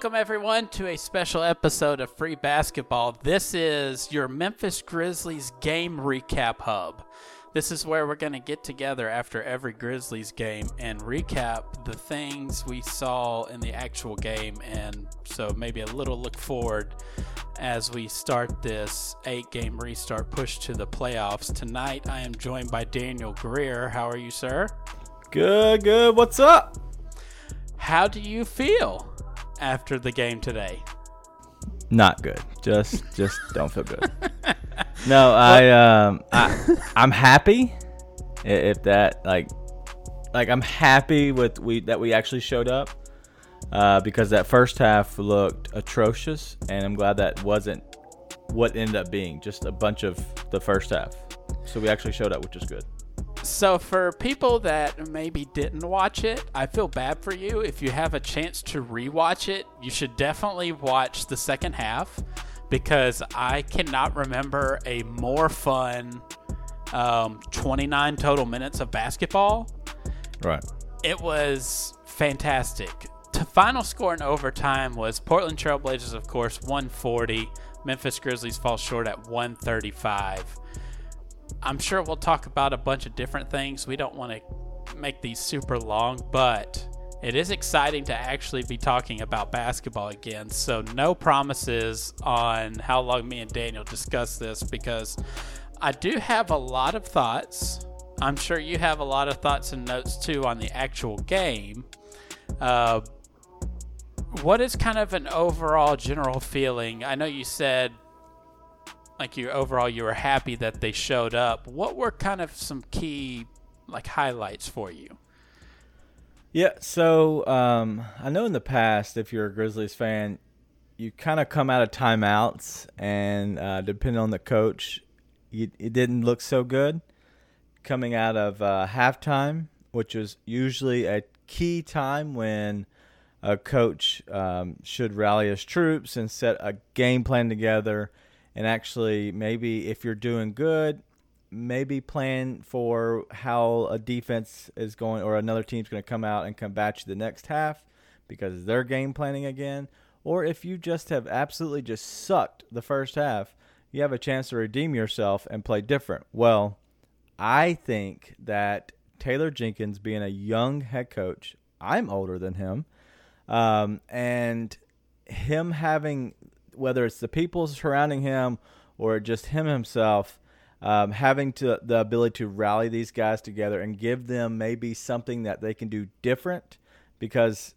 Welcome, everyone, to a special episode of Free Basketball. This is your Memphis Grizzlies game recap hub. This is where we're going to get together after every Grizzlies game and recap the things we saw in the actual game, and so maybe a little look forward as we start this eight game restart push to the playoffs. Tonight, I am joined by Daniel Greer. How are you, sir? Good, good. What's up? How do you feel after the game today? Not good. Just, just don't feel good. No, I, um, I, I'm happy. If that, like, like I'm happy with we that we actually showed up, uh, because that first half looked atrocious, and I'm glad that wasn't what ended up being. Just a bunch of the first half. So we actually showed up, which is good. So, for people that maybe didn't watch it, I feel bad for you. If you have a chance to rewatch it, you should definitely watch the second half because I cannot remember a more fun um, 29 total minutes of basketball. Right. It was fantastic. The final score in overtime was Portland Trailblazers, of course, 140. Memphis Grizzlies fall short at 135. I'm sure we'll talk about a bunch of different things. We don't want to make these super long, but it is exciting to actually be talking about basketball again. So, no promises on how long me and Daniel discuss this because I do have a lot of thoughts. I'm sure you have a lot of thoughts and notes too on the actual game. Uh, what is kind of an overall general feeling? I know you said like you overall you were happy that they showed up. What were kind of some key like highlights for you? Yeah, so um, I know in the past, if you're a Grizzlies fan, you kind of come out of timeouts, and uh, depending on the coach, you, it didn't look so good. Coming out of uh, halftime, which was usually a key time when a coach um, should rally his troops and set a game plan together, and actually maybe if you're doing good, maybe plan for how a defense is going or another team's going to come out and combat you the next half because they're game planning again. Or if you just have absolutely just sucked the first half, you have a chance to redeem yourself and play different. Well, I think that Taylor Jenkins, being a young head coach, I'm older than him, um, and him having whether it's the people surrounding him or just him himself um, having to the ability to rally these guys together and give them maybe something that they can do different because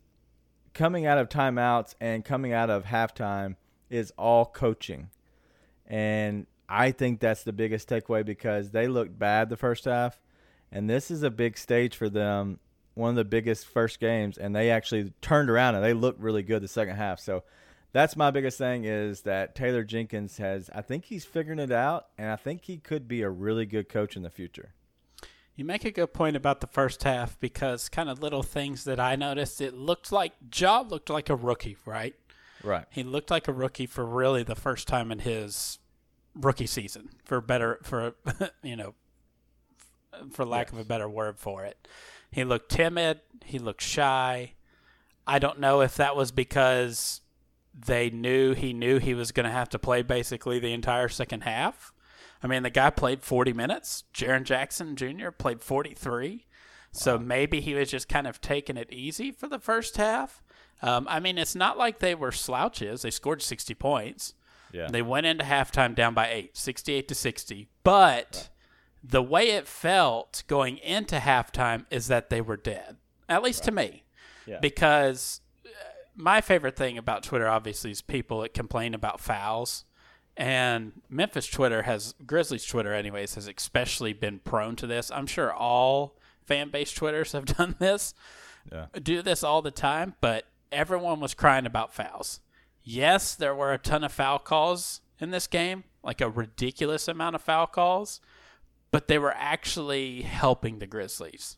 coming out of timeouts and coming out of halftime is all coaching. And i think that's the biggest takeaway because they looked bad the first half and this is a big stage for them one of the biggest first games and they actually turned around and they looked really good the second half. So that's my biggest thing is that Taylor Jenkins has I think he's figuring it out and I think he could be a really good coach in the future. You make a good point about the first half because kind of little things that I noticed. It looked like Job looked like a rookie, right? Right. He looked like a rookie for really the first time in his rookie season, for better for you know, for lack of a better word for it. He looked timid. He looked shy. I don't know if that was because they knew he knew he was going to have to play basically the entire second half. I mean, the guy played 40 minutes. Jaren Jackson Jr. played 43. So maybe he was just kind of taking it easy for the first half. Um, I mean, it's not like they were slouches. They scored 60 points. Yeah. They went into halftime down by eight, 68 to 60. But the way it felt going into halftime is that they were dead, at least to me. Yeah. Because my favorite thing about Twitter, obviously, is people that complain about fouls. And Memphis Twitter has, Grizzlies Twitter, anyways, has especially been prone to this. I'm sure all fan base Twitters have done this, Yeah. do this all the time, but everyone was crying about fouls. Yes, there were a ton of foul calls in this game, like a ridiculous amount of foul calls, but they were actually helping the Grizzlies.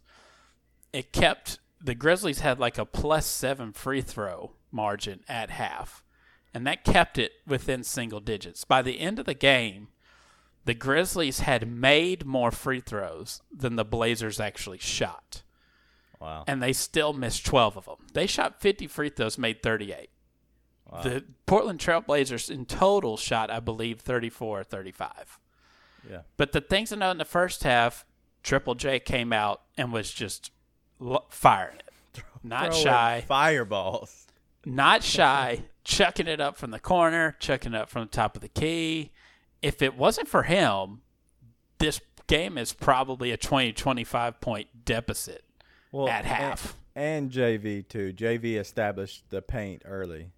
It kept the Grizzlies had like a plus seven free throw margin at half, and that kept it within single digits. By the end of the game, the Grizzlies had made more free throws than the Blazers actually shot, Wow. and they still missed 12 of them. They shot 50 free throws, made 38. Wow. The Portland Trailblazers in total shot, I believe, 34 or 35. Yeah. But the things to know in the first half, Triple J came out and was just firing it. Not Throwing shy. Fireballs. Not shy. chucking it up from the corner, chucking it up from the top of the key. If it wasn't for him, this game is probably a 20 25 point deficit well, at half. And, and JV, too. JV established the paint early.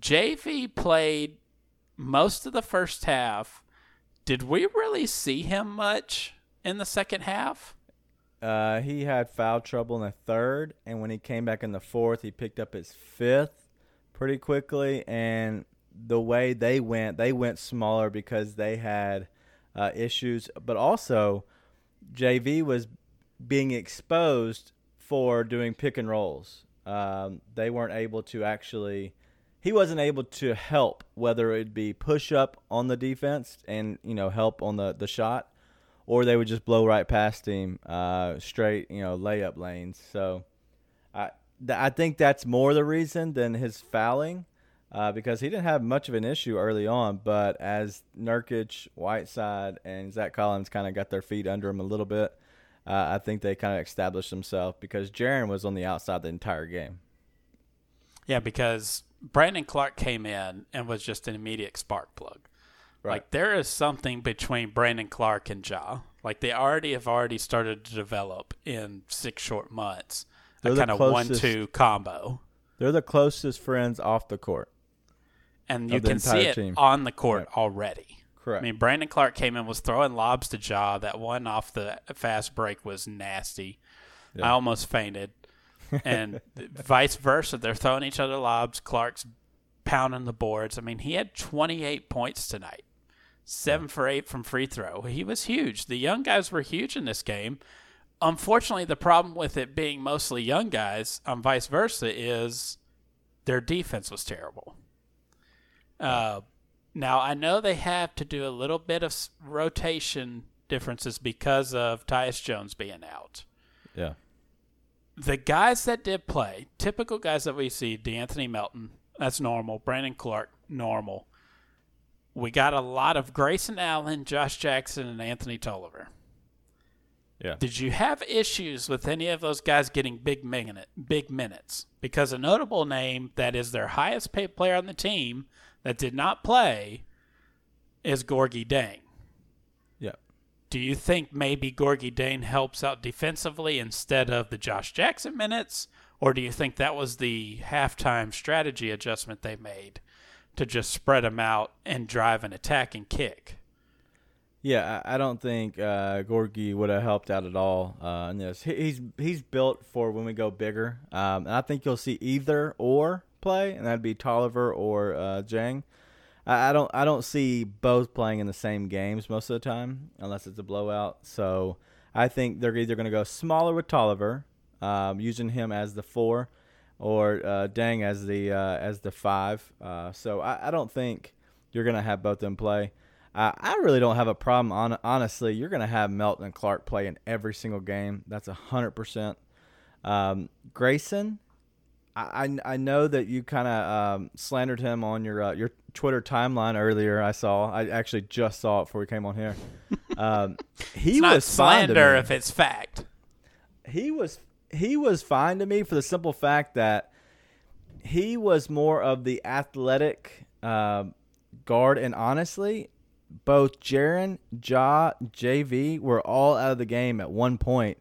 JV played most of the first half. Did we really see him much in the second half? Uh, he had foul trouble in the third, and when he came back in the fourth, he picked up his fifth pretty quickly. And the way they went, they went smaller because they had uh, issues, but also JV was being exposed for doing pick and rolls. Um, they weren't able to actually he wasn't able to help whether it be push up on the defense and you know help on the the shot or they would just blow right past him uh, straight you know layup lanes so i th- i think that's more the reason than his fouling uh, because he didn't have much of an issue early on but as Nurkic, Whiteside and Zach Collins kind of got their feet under him a little bit uh, I think they kind of established themselves because Jaren was on the outside the entire game yeah because Brandon Clarke came in and was just an immediate spark plug. Right. Like there is something between Brandon Clarke and Ja. Like they already have already started to develop in six short months. They're a kind of one-two combo. They're the closest friends off the court, and you can see it team. on the court right. already. Correct. I mean, Brandon Clarke came in was throwing lobs to Ja. That one off the fast break was nasty. Yeah. I almost fainted and vice versa. They're throwing each other lobs. Clarke's pounding the boards. I mean, he had 28 points tonight, seven for eight from free throw. He was huge. The young guys were huge in this game. Unfortunately, the problem with it being mostly young guys, um, vice versa, is their defense was terrible. Uh, now I know they have to do a little bit of rotation differences because of Tyus Jones being out. Yeah the guys that did play, typical guys that we see, De'Anthony Melton, that's normal. Brandon Clarke, normal. We got a lot of Grayson Allen, Josh Jackson, and Anthony Tolliver. Yeah. Did you have issues with any of those guys getting big minute, big minutes? Because a notable name that is their highest paid player on the team that did not play is Gorgui Dieng. Do you think maybe Gorgui Dieng helps out defensively instead of the Josh Jackson minutes? Or do you think that was the halftime strategy adjustment they made to just spread them out and drive an attack and kick? Yeah, I don't think uh, would have helped out at all uh, in this. He's he's built for when we go bigger, um, and I think you'll see either or play, and that'd be Tolliver or uh, Dieng. I, don't I don't see both playing in the same games most of the time unless it's a blowout. So I think they're either going to go smaller with Tolliver, um, using him as the four, or uh, Dieng as the uh, as the five. Uh, so I, I, don't think you're going to have both of them play. I really don't have a problem. On honestly, you're going to have Melton and Clarke play in every single game. That's a hundred percent. Um, Grayson, I, I know that you kind of um, slandered him on your uh, your Twitter timeline earlier. I saw. I actually just saw it before we came on here. Um, he was slander if it's fact. He was he was fine to me for the simple fact that he was more of the athletic uh, guard, and honestly, both Jaren, Ja, JV were all out of the game at one point,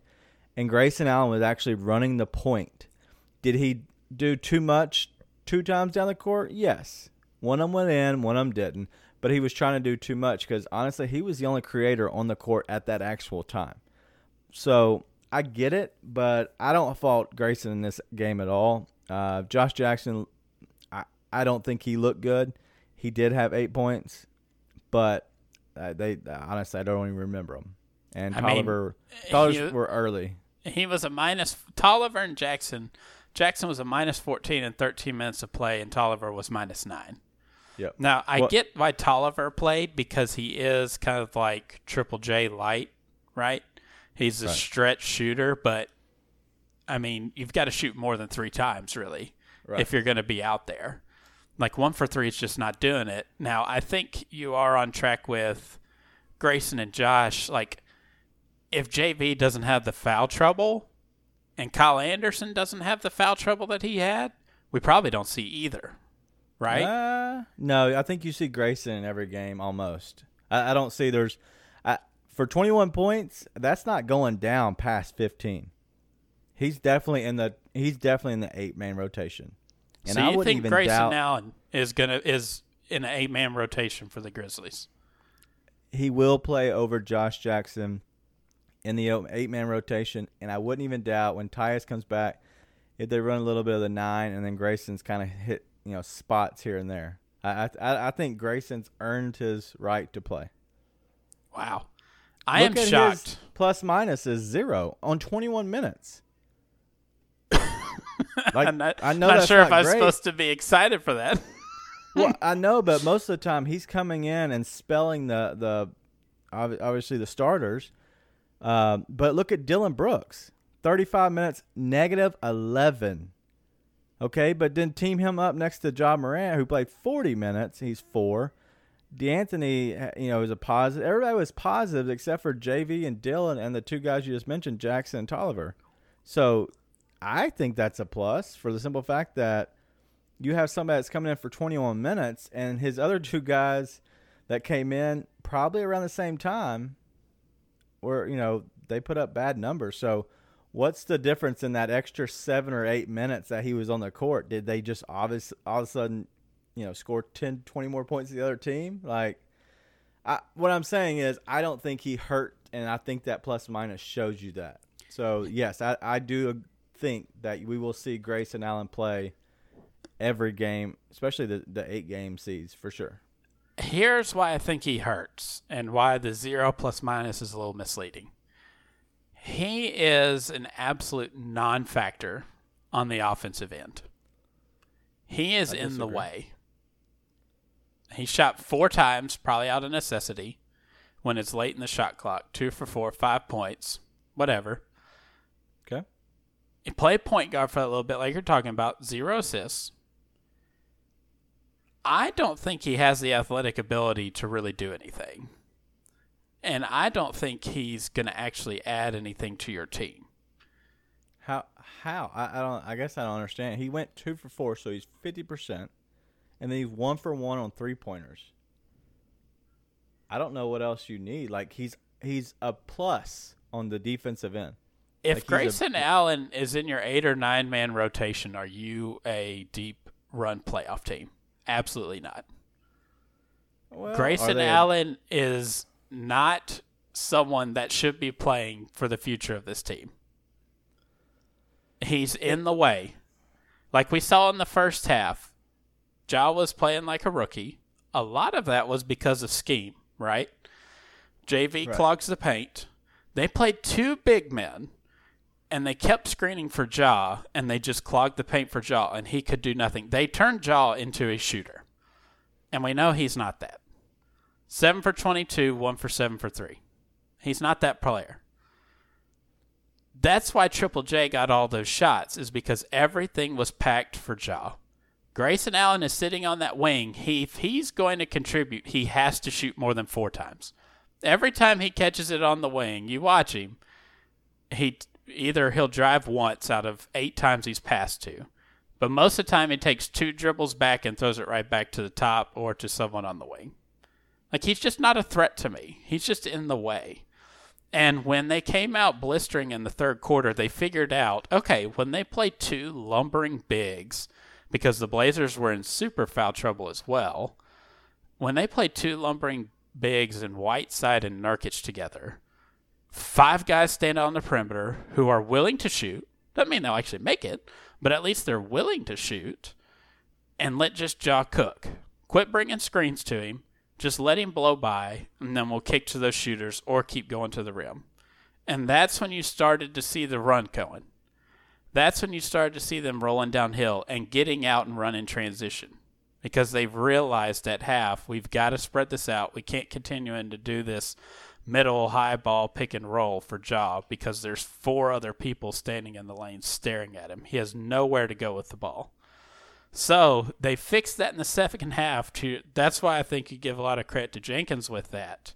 and Grayson Allen was actually running the point. Did he do too much two times down the court? Yes. One of them went in, one of them didn't. But he was trying to do too much because honestly, he was the only creator on the court at that actual time. So I get it, but I don't fault Grayson in this game at all. Uh, Josh Jackson, I, I don't think he looked good. He did have eight points, but uh, they honestly I don't even remember them. And I Tolliver, mean, Tolliver were early. He was a minus. Tolliver and Jackson Jackson was a minus 14 in 13 minutes of play, and Tolliver was minus nine. Yep. Now I well, get why Tolliver played because he is kind of like Triple J light, right? He's a right. stretch shooter, but I mean, you've got to shoot more than three times really right. if you're going to be out there. Like one for three is just not doing it. Now I think you are on track with Grayson and Josh. Like if JV doesn't have the foul trouble and Kyle Anderson doesn't have the foul trouble that he had, we probably don't see either. Right? Uh, no, I think you see Grayson in every game almost. I, I don't see there's for 21 points. That's not going down past 15. He's definitely in the he's definitely in the eight man rotation. And so you think Grayson doubt, Allen is gonna is in an eight man rotation for the Grizzlies? He will play over Josh Jackson in the eight man rotation, and I wouldn't even doubt when Tyus comes back if they run a little bit of the nine, and then Grayson's kind of hit you know spots here and there. I, I I think Grayson's earned his right to play. Wow, I Look am shocked. plus minus is zero on 21 minutes. like, I'm not, I know not sure not if I'm supposed to be excited for that. well, I know, but most of the time he's coming in and spelling the the obviously the starters. Uh, but look at Dillon Brooks, 35 minutes, negative 11. Okay, but then team him up next to Ja Morant, who played 40 minutes. He's four. De'Anthony, you know, is a positive. Everybody was positive except for JV and Dillon and the two guys you just mentioned, Jackson and Tolliver. So I think that's a plus for the simple fact that you have somebody that's coming in for 21 minutes, and his other two guys that came in probably around the same time were, you know, they put up bad numbers. So, what's the difference in that extra seven or eight minutes that he was on the court? Did they just obvious, all of a sudden, you know, score 10, 20 more points to the other team? Like, I, what I'm saying is, I don't think he hurt, and I think that plus minus shows you that. So, yes, I, I do think that we will see Grayson Allen play every game, especially the, the eight game seeds for sure. Here's why I think he hurts and why the zero plus minus is a little misleading. He is an absolute non factor on the offensive end. He is in the way. He shot four times, probably out of necessity, when it's late in the shot clock. Two for four, five points, whatever. Okay. He played point guard for a little bit, like you're talking about, zero assists. I don't think he has the athletic ability to really do anything. And I don't think he's going to actually add anything to your team. How? How? I, I, don't. I guess I don't understand. He went two for four, so he's fifty percent, and then he's one for one on three pointers. I don't know what else you need. Like he's he's a plus on the defensive end. If like Grayson a, Allen is in your eight or nine man rotation, are you a deep run playoff team? Absolutely not. Well, Grayson Allen is not someone that should be playing for the future of this team. He's in the way. Like we saw in the first half, Ja was playing like a rookie. A lot of that was because of scheme, right? JV right. clogs the paint. They played two big men and they kept screening for Ja and they just clogged the paint for Ja and he could do nothing. They turned Ja into a shooter, and we know he's not that. Seven for 22, one for seven for three. He's not that player. That's why Triple J got all those shots, is because everything was packed for Ja. Grayson Allen is sitting on that wing. He, if he's going to contribute, he has to shoot more than four times. Every time he catches it on the wing, you watch him. He either he'll drive once out of eight times he's passed to, but most of the time he takes two dribbles back and throws it right back to the top or to someone on the wing. Like he's just not a threat to me. He's just in the way. And when they came out blistering in the third quarter, they figured out okay, when they play two lumbering bigs, because the Blazers were in super foul trouble as well, when they play two lumbering bigs and Whiteside and Nurkic together, five guys stand out on the perimeter who are willing to shoot. Doesn't mean they'll actually make it, but at least they're willing to shoot. And let just Ja cook. Quit bringing screens to him. Just let him blow by, and then we'll kick to those shooters or keep going to the rim. And that's when you started to see the run going. That's when you start to see them rolling downhill and getting out and running transition because they've realized at half we've got to spread this out. We can't continue to do this middle high ball pick and roll for Ja because there's four other people standing in the lane staring at him. He has nowhere to go with the ball. So they fixed that in the second half. To that's why I think you give a lot of credit to Jenkins with that.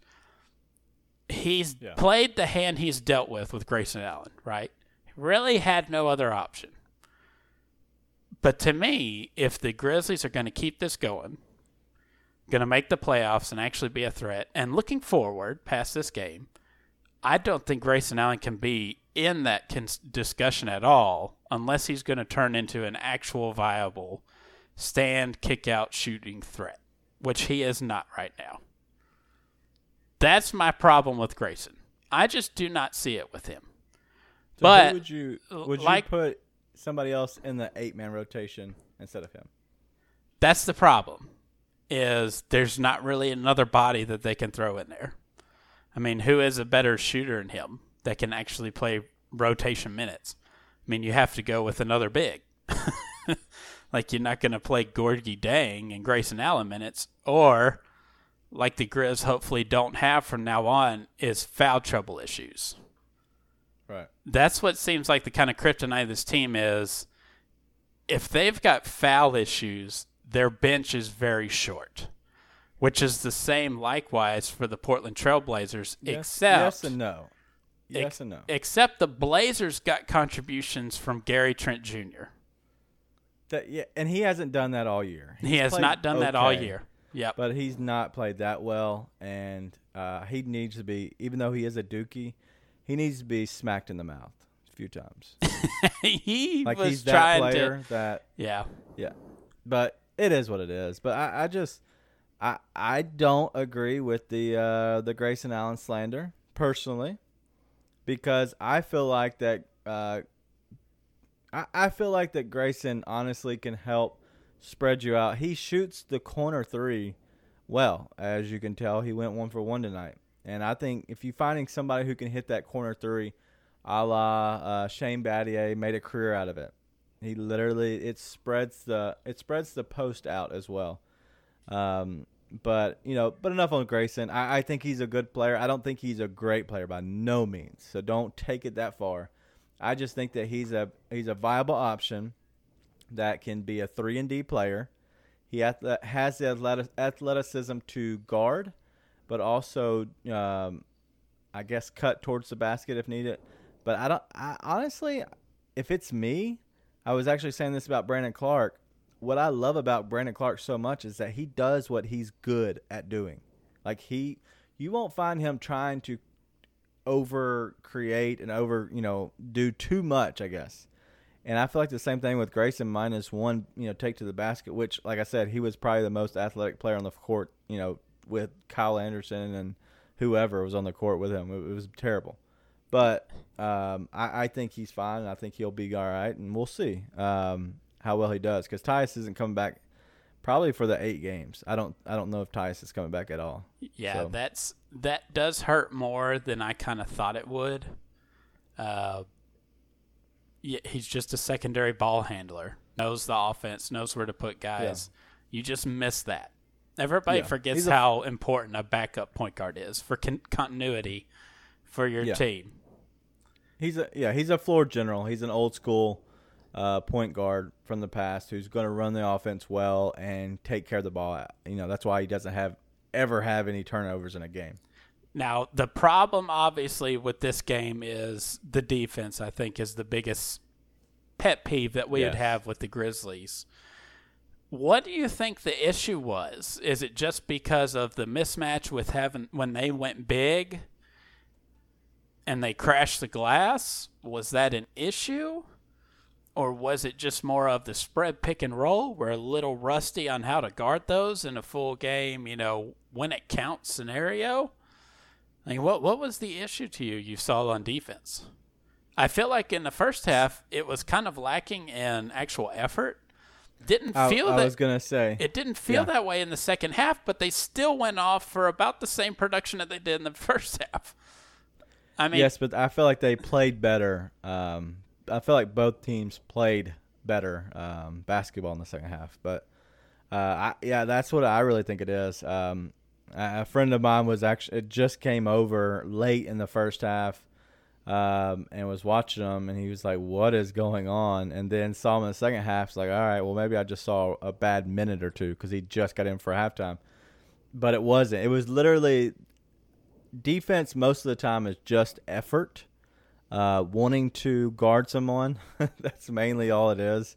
He's Yeah. played the hand he's dealt with with Grayson Allen, right? Really had no other option. But to me, if the Grizzlies are going to keep this going, going to make the playoffs and actually be a threat, and looking forward past this game, I don't think Grayson Allen can be in that cons- discussion at all unless he's going to turn into an actual viable stand, kick out, shooting threat, which he is not right now. That's my problem with Grayson. I just do not see it with him. So But, would you would like- you put somebody else in the eight man rotation instead of him? That's the problem. Is there's not really another body that they can throw in there. I mean, who is a better shooter than him that can actually play rotation minutes? I mean, you have to go with another big. like you're not going to play Gorgui Dieng and Grayson Allen minutes, or like the Grizz hopefully don't have from now on is foul trouble issues. Right. That's what seems like the kind of kryptonite of this team is. If they've got foul issues, their bench is very short, which is the same likewise for the Portland Trailblazers, Yes, except yes and no. Yes ex- and no. except the Blazers got contributions from Gary Trent Jr. That yeah, and he hasn't done that all year. He has not done that all year. Yeah, but he's not played that well, and uh, he needs to be. Even though he is a Dookie, he needs to be smacked in the mouth a few times. he Like was he's that trying player to. that Yeah. Yeah, but it is what it is. But I, I just, I, I don't agree with the uh, the Grayson Allen slander personally, because I feel like that. Uh, I, I feel like that Grayson honestly can help spread you out. He shoots the corner three well, as you can tell. He went one for one tonight, and I think if you're finding somebody who can hit that corner three, a la uh, Shane Battier made a career out of it. He literally it spreads the it spreads the post out as well. Um, but you know, but enough on Grayson. I, I think he's a good player. I don't think he's a great player by no means. So don't take it that far. I just think that he's a he's a viable option that can be a three and D player. He has the athletic- athleticism to guard, but also um, I guess cut towards the basket if needed. But I don't. I, honestly, if it's me, I was actually saying this about Brandon Clarke. What I love about Brandon Clarke so much is that he does what he's good at doing. Like he, you won't find him trying to over create and over you know do too much. I guess. And I feel like the same thing with Grayson minus one, you know, take to the basket, which, like I said, he was probably the most athletic player on the court, you know, with Kyle Anderson and whoever was on the court with him. It, it was terrible. But um, I, I think he's fine. I think he'll be all right, and we'll see um, how well he does. Because Tyus isn't coming back probably for the eight games. I don't I don't know if Tyus is coming back at all. Yeah, So- that's that does hurt more than I kind of thought it would. Uh, yeah, he's just a secondary ball handler. Knows the offense, knows where to put guys. You just miss that. Everybody Yeah, forgets a- how important a backup point guard is for con- continuity for your Yeah. team. He's a yeah, he's a floor general. He's an old school uh, point guard from the past who's going to run the offense well and take care of the ball. You know that's why he doesn't have ever have any turnovers in a game. Now, the problem obviously with this game is the defense, I think, is the biggest pet peeve that we would Yes. have with the Grizzlies. What do you think the issue was? Is it just because of the mismatch with having when they went big and they crashed the glass? Was that an issue? Or was it just more of the spread pick and roll? We're a little rusty on how to guard those in a full game, you know, when it counts scenario? I mean, what what was the issue to you you saw on defense? I feel like in the first half it was kind of lacking in actual effort. Didn't I, feel I that I was gonna say it didn't feel Yeah. that way in the second half, but they still went off for about the same production that they did in the first half. I mean, yes, but I feel like they played better. Um, I feel like both teams played better um, basketball in the second half. But uh, I, yeah, that's what I really think it is. Um, a a friend of mine was actually it just came over late in the first half. Um, and was watching them, and he was like, "What is going on?" And then saw him in the second half. It's like, "All right, well maybe I just saw a bad minute or two because he just got in for halftime." But it wasn't. It was literally defense. Most of the time is just effort, uh, wanting to guard someone. That's mainly all it is.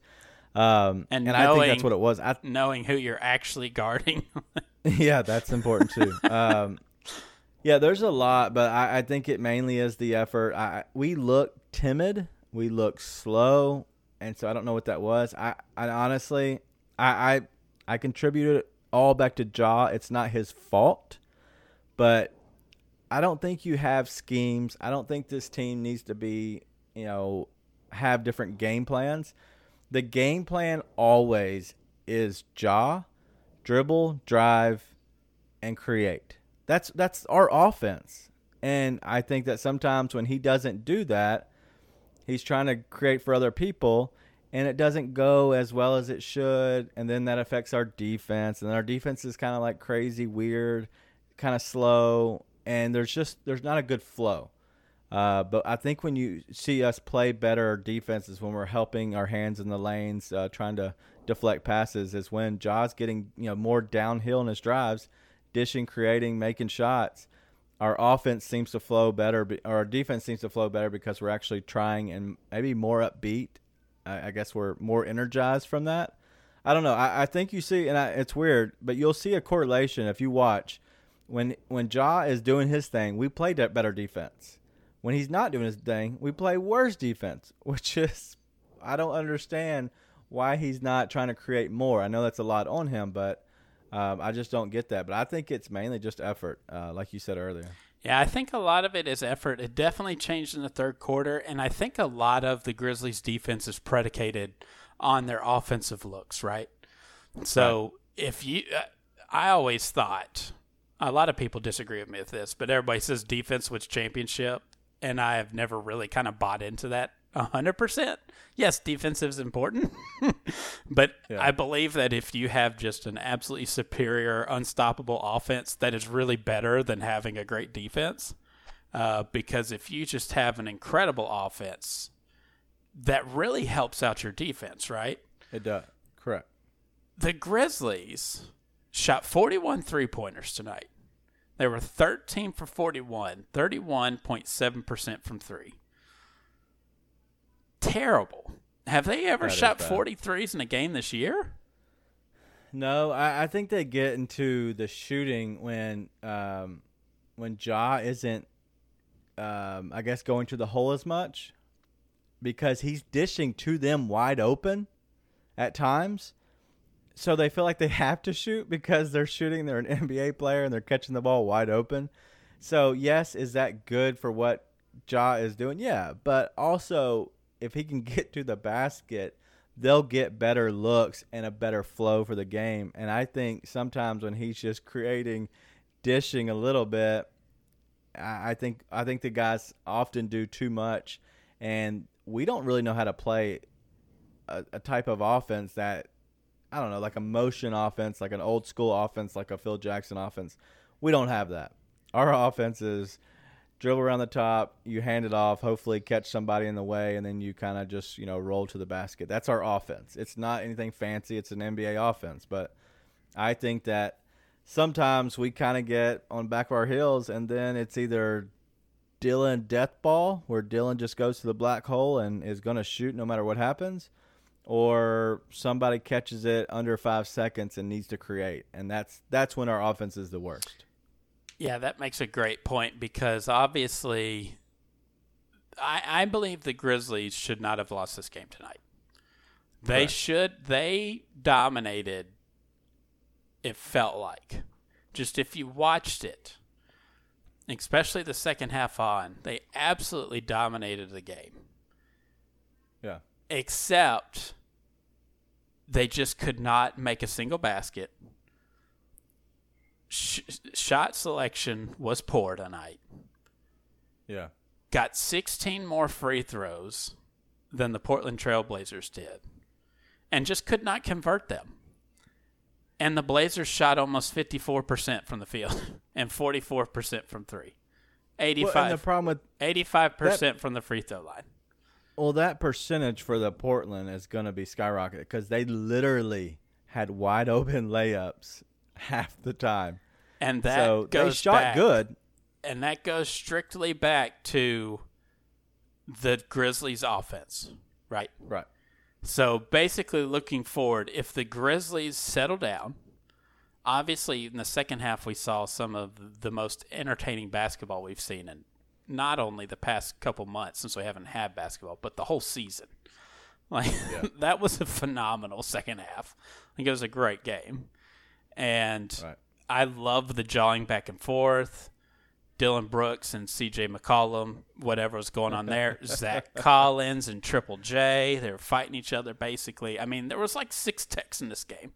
Um, And and I think that's what it was. I, Knowing who you're actually guarding. yeah, that's important too. Um, yeah, there's a lot, but I, I think it mainly is the effort. I, we look timid, we look slow, and so I don't know what that was. I, I honestly, I, I, I contributed it all back to Ja. It's not his fault, but I don't think you have schemes. I don't think this team needs to be, you know, have different game plans. The game plan always is Ja, dribble, drive, and create. That's that's our offense. And I think that sometimes when he doesn't do that, he's trying to create for other people and it doesn't go as well as it should and then that affects our defense and our defense is kind of like crazy weird kind of slow and there's just there's not a good flow uh, but I think when you see us play better defenses when we're helping our hands in the lanes, uh, trying to deflect passes, is when Ja's getting you know more downhill in his drives, dishing, creating, making shots. Our offense seems to flow better, or our defense seems to flow better because we're actually trying and maybe more upbeat. I, I guess we're more energized from that. I don't know. I, I think you see, and I, it's weird, but you'll see a correlation if you watch when when Ja is doing his thing. We play better defense. When he's not doing his thing, we play worse defense, which is I don't understand why he's not trying to create more. I know that's a lot on him, but um, I just don't get that. But I think it's mainly just effort, uh, like you said earlier. Yeah, I think a lot of it is effort. It definitely changed in the third quarter, and I think a lot of the Grizzlies' defense is predicated on their offensive looks, right? So if you, uh, I always thought a lot of people disagree with me with this, but everybody says defense wins championship, and I have never really kind of bought into that hundred percent. Yes, defensive is important, but Yeah. I believe that if you have just an absolutely superior, unstoppable offense, that is really better than having a great defense. Uh, because if you just have an incredible offense, that really helps out your defense, right? It does. Correct. The Grizzlies shot 41 three pointers tonight. They were 13 for 41, 31.7% from three. Terrible. Have they ever That shot 43s in a game this year? No, I, I think they get into the shooting when um, when Ja isn't, um, I guess, going to the hole as much because he's dishing to them wide open at times. So they feel like they have to shoot because they're shooting. They're an NBA player and they're catching the ball wide open. So yes, is that good for what Ja is doing? Yeah, but also if he can get to the basket, they'll get better looks and a better flow for the game. And I think sometimes when he's just creating, dishing a little bit, I think I think the guys often do too much, and we don't really know how to play a, a type of offense that I don't know, like a motion offense, like an old school offense, like a Phil Jackson offense. We don't have that. Our offense is dribble around the top, you hand it off, hopefully catch somebody in the way, and then you kind of just you know roll to the basket. That's our offense. It's not anything fancy. It's an NBA offense, but I think that sometimes we kind of get on back of our heels, and then it's either Dillon death ball, where Dillon just goes to the black hole and is going to shoot no matter what happens, or somebody catches it under five seconds and needs to create, and that's that's when our offense is the worst. Yeah, that makes a great point because obviously, I, I believe the Grizzlies should not have lost this game tonight. They should. They dominated. It felt like, just if you watched it, especially the second half on, they absolutely dominated the game. Yeah. Except they just could not make a single basket. Sh- shot selection was poor tonight. Yeah. Got 16 more free throws than the Portland Trailblazers did, and just could not convert them. And the Blazers shot almost 54% from the field and 44% from three. Well, and the problem with 85% from the free throw line. well, that percentage for the Portland is going to be skyrocketed because they literally had wide open layups half the time. And that so goes they shot back, good. and that goes strictly back to the Grizzlies offense, right? Right. So basically, looking forward, if the Grizzlies settle down, obviously in the second half we saw some of the most entertaining basketball we've seen in not only the past couple months since we haven't had basketball, but the whole season. Like that was a phenomenal second half. I think it was a great game, and Right. I love the jawing back and forth. Dillon Brooks and CJ McCollum, whatever was going on there. Zach Collins and Triple J, they were fighting each other basically. I mean, there was like six techs in this game.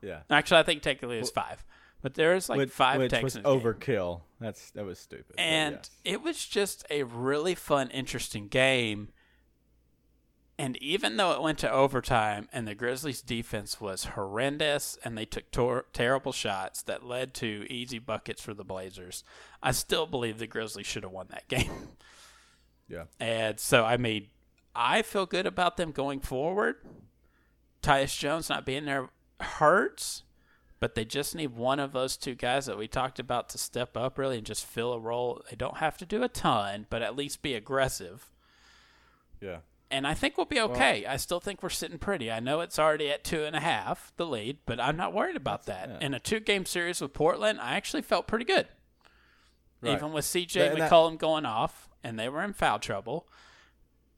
Yeah. Actually, I think technically it was five, but there was like which, five which techs was in this game. overkill. That's that was stupid. And it was just a really fun, interesting game. And even though it went to overtime and the Grizzlies' defense was horrendous and they took tor- terrible shots that led to easy buckets for the Blazers, I still believe the Grizzlies should have won that game. yeah. And so, I mean, I feel good about them going forward. Tyus Jones not being there hurts, but they just need one of those two guys that we talked about to step up really and just fill a role. They don't have to do a ton, but at least be aggressive. Yeah. And I think we'll be okay. I still think we're sitting pretty. I know it's already at two and a half, the lead, but I'm not worried about that. yeah. In a two game series with Portland, I actually felt pretty good. Right. Even with CJ and that- McCollum going off, and they were in foul trouble.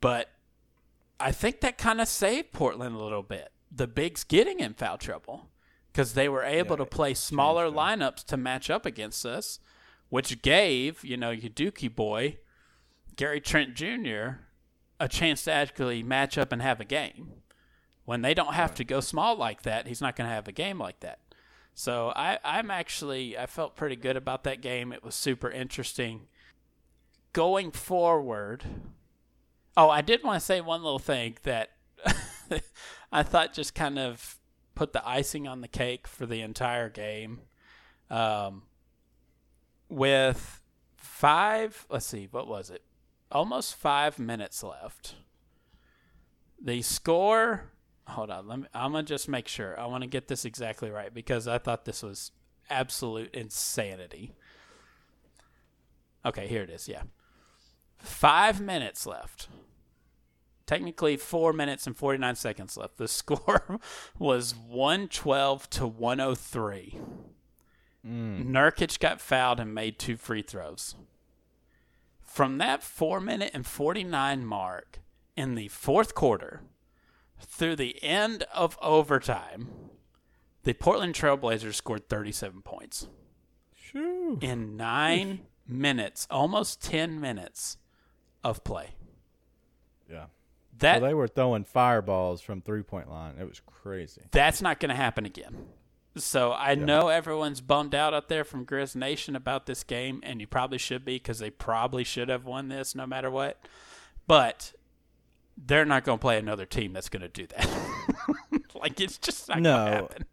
But I think that kind of saved Portland a little bit. The bigs getting in foul trouble because they were able Yeah, to play smaller lineups to match up against us, which gave, you know, your Dookie boy, Gary Trent Jr., a chance to actually match up and have a game. When they don't have to go small like that, he's not going to have a game like that. So I, I'm actually I felt pretty good about that game. It was super interesting. Going forward, oh, I did want to say one little thing that I thought just kind of put the icing on the cake for the entire game. Um, with five, let's see, what was it? Almost five minutes left. The score. Hold on, let me. I'm gonna just make sure. I want to get this exactly right because I thought this was absolute insanity. Okay, here it is. Yeah, five minutes left. Technically, four minutes and 49 seconds left. The score was 112 to 103. Hmm. Nurkic got fouled and made two free throws. From that four minute and 49 mark in the fourth quarter through the end of overtime, the Portland Trailblazers scored 37 points Shoo. in nine minutes, almost 10 minutes of play. Yeah. That well, they were throwing fireballs from three point line. It was crazy. that's not going to happen again. So I know everyone's bummed out out there from Grizz Nation about this game, and you probably should be because they probably should have won this no matter what. But they're not going to play another team that's going to do that. like it's just not No. going to happen.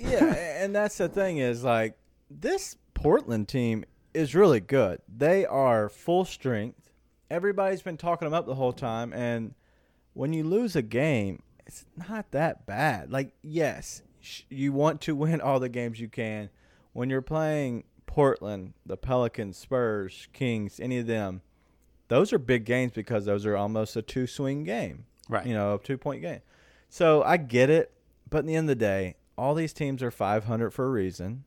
yeah, and that's the thing is like this Portland team is really good. They are full strength. Everybody's been talking them up the whole time, and when you lose a game, it's not that bad. Like, yes, you want to win all the games you can. When you're playing Portland, the Pelicans, Spurs, Kings, any of them, those are big games because those are almost a two swing game Right. you know, a two point game. So I get it, but in the end of the day, all these teams are 500 for a reason.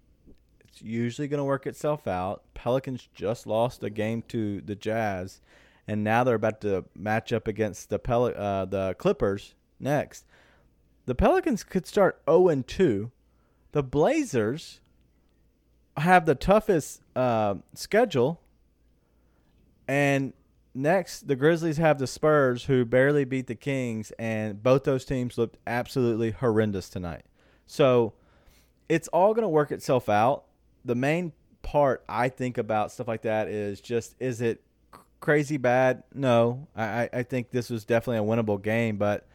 It's usually going to work itself out. Pelicans just lost a game to the Jazz, and now they're about to match up against the Pel- uh, the Clippers next. The Pelicans could start 0 and 2. The Blazers have the toughest uh, schedule and next, the Grizzlies have the Spurs, who barely beat the Kings, and both those teams looked absolutely horrendous tonight. So it's all going to work itself out. The main part I think about stuff like that is just is it crazy bad? No, I, I- I think this was definitely a winnable game, but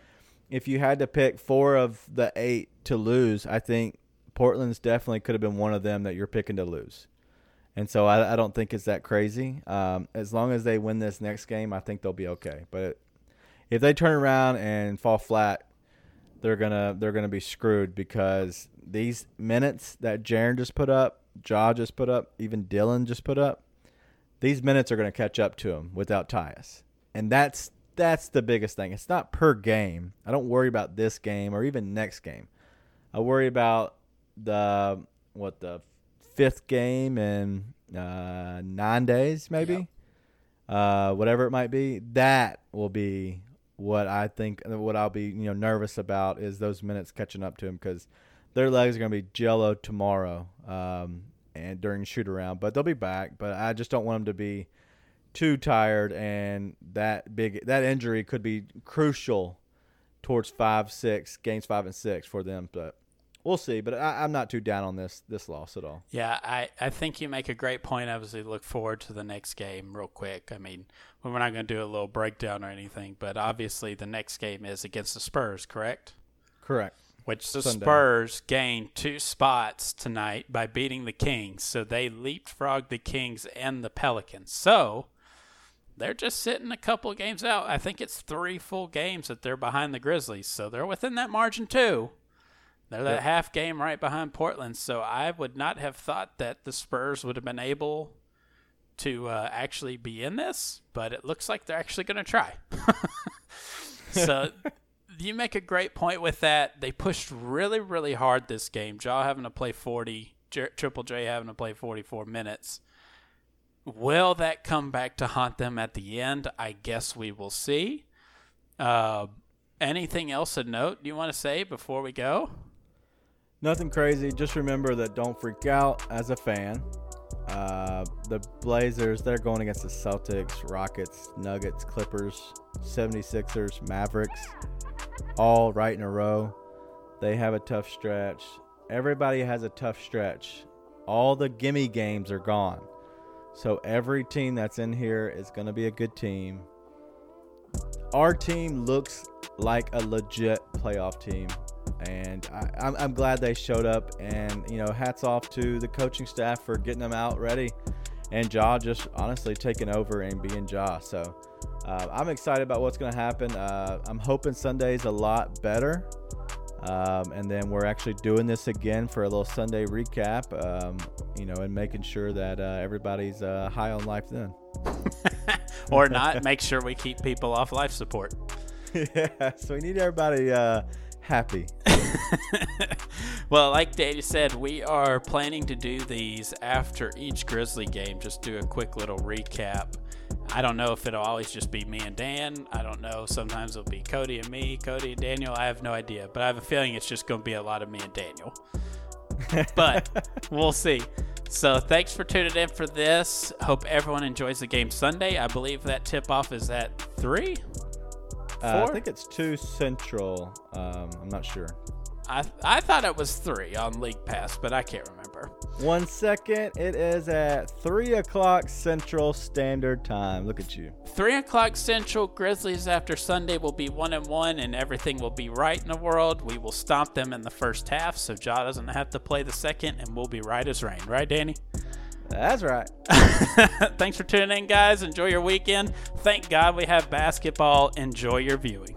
if you had to pick four of the eight to lose, I think Portland's definitely could have been one of them that you're picking to lose. And so I, I don't think it's that crazy. Um, as long as they win this next game, I think they'll be okay. But if they turn around and fall flat, they're gonna they're gonna be screwed because these minutes that Jaren just put up, Ja just put up, even Dillon just put up, these minutes are gonna catch up to him without Tyus, and that's that's the biggest thing. It's not per game. I don't worry about this game or even next game. I worry about the what the fifth game in uh, nine days, maybe, yep. uh, whatever it might be. That will be what I think. What I'll be you know nervous about is those minutes catching up to him because their legs are going to be jello tomorrow um, and during shoot around, but they'll be back. But I just don't want them to be too tired, and that big that injury could be crucial towards five, six games, five and six for them. But we'll see. But I, am not too down on this this loss at all. Yeah, I, I think you make a great point. Obviously, look forward to the next game real quick. I mean, we're not going to do a little breakdown or anything, but obviously the next game is against the Spurs, correct? Correct. Which the Sunday. Spurs gained two spots tonight by beating the Kings, so they leapfrogged the Kings and the Pelicans. So they're just sitting a couple games out. I think it's three full games that they're behind the Grizzlies, so they're within that margin too. They're that half game right behind Portland, so I would not have thought that the Spurs would have been able to uh, actually be in this, but it looks like they're actually going to try. so you make a great point with that. They pushed really, really hard this game. Ja having to play 40, J- Triple J having to play 44 minutes. Will that come back to haunt them at the end? I guess we will see. Uh, anything else of note do you want to say before we go? Nothing crazy. Just remember that don't freak out as a fan. Uh, the Blazers, they're going against the Celtics, Rockets, Nuggets, Clippers, 76ers, Mavericks, all right in a row. They have a tough stretch. Everybody has a tough stretch. All the gimme games are gone. So every team that's in here is going to be a good team. Our team looks like a legit playoff team and I, am I'm, I'm glad they showed up. And you know, hats off to the coaching staff for getting them out ready, and Ja just honestly taking over and being Ja. So uh, I'm excited about what's going to happen. Uh, I'm hoping Sunday's a lot better. Um, and then we're actually doing this again for a little Sunday recap, um, you know, and making sure that uh, everybody's uh, high on life then. or not, make sure we keep people off life support. yeah, so we need everybody uh, happy. well, like Dave said, we are planning to do these after each Grizzly game. Just do a quick little recap. I don't know if it'll always just be me and Dan. I don't know. Sometimes it'll be Cody and me, Cody and Daniel. I have no idea, but I have a feeling it's just going to be a lot of me and Daniel. but we'll see. So thanks for tuning in for this. Hope everyone enjoys the game Sunday. I believe that tip off is at three. Uh, I think it's two central. Um, I'm not sure. I I thought it was three on League Pass, but I can't remember. One second. It is at three o'clock Central Standard Time. Look at you. Three o'clock Central. Grizzlies after Sunday will be one and one, and everything will be right in the world. We will stomp them in the first half, so Ja doesn't have to play the second, and we'll be right as rain. Right, Danny? That's right. Thanks for tuning in, guys. Enjoy your weekend. Thank God we have basketball. Enjoy your viewing.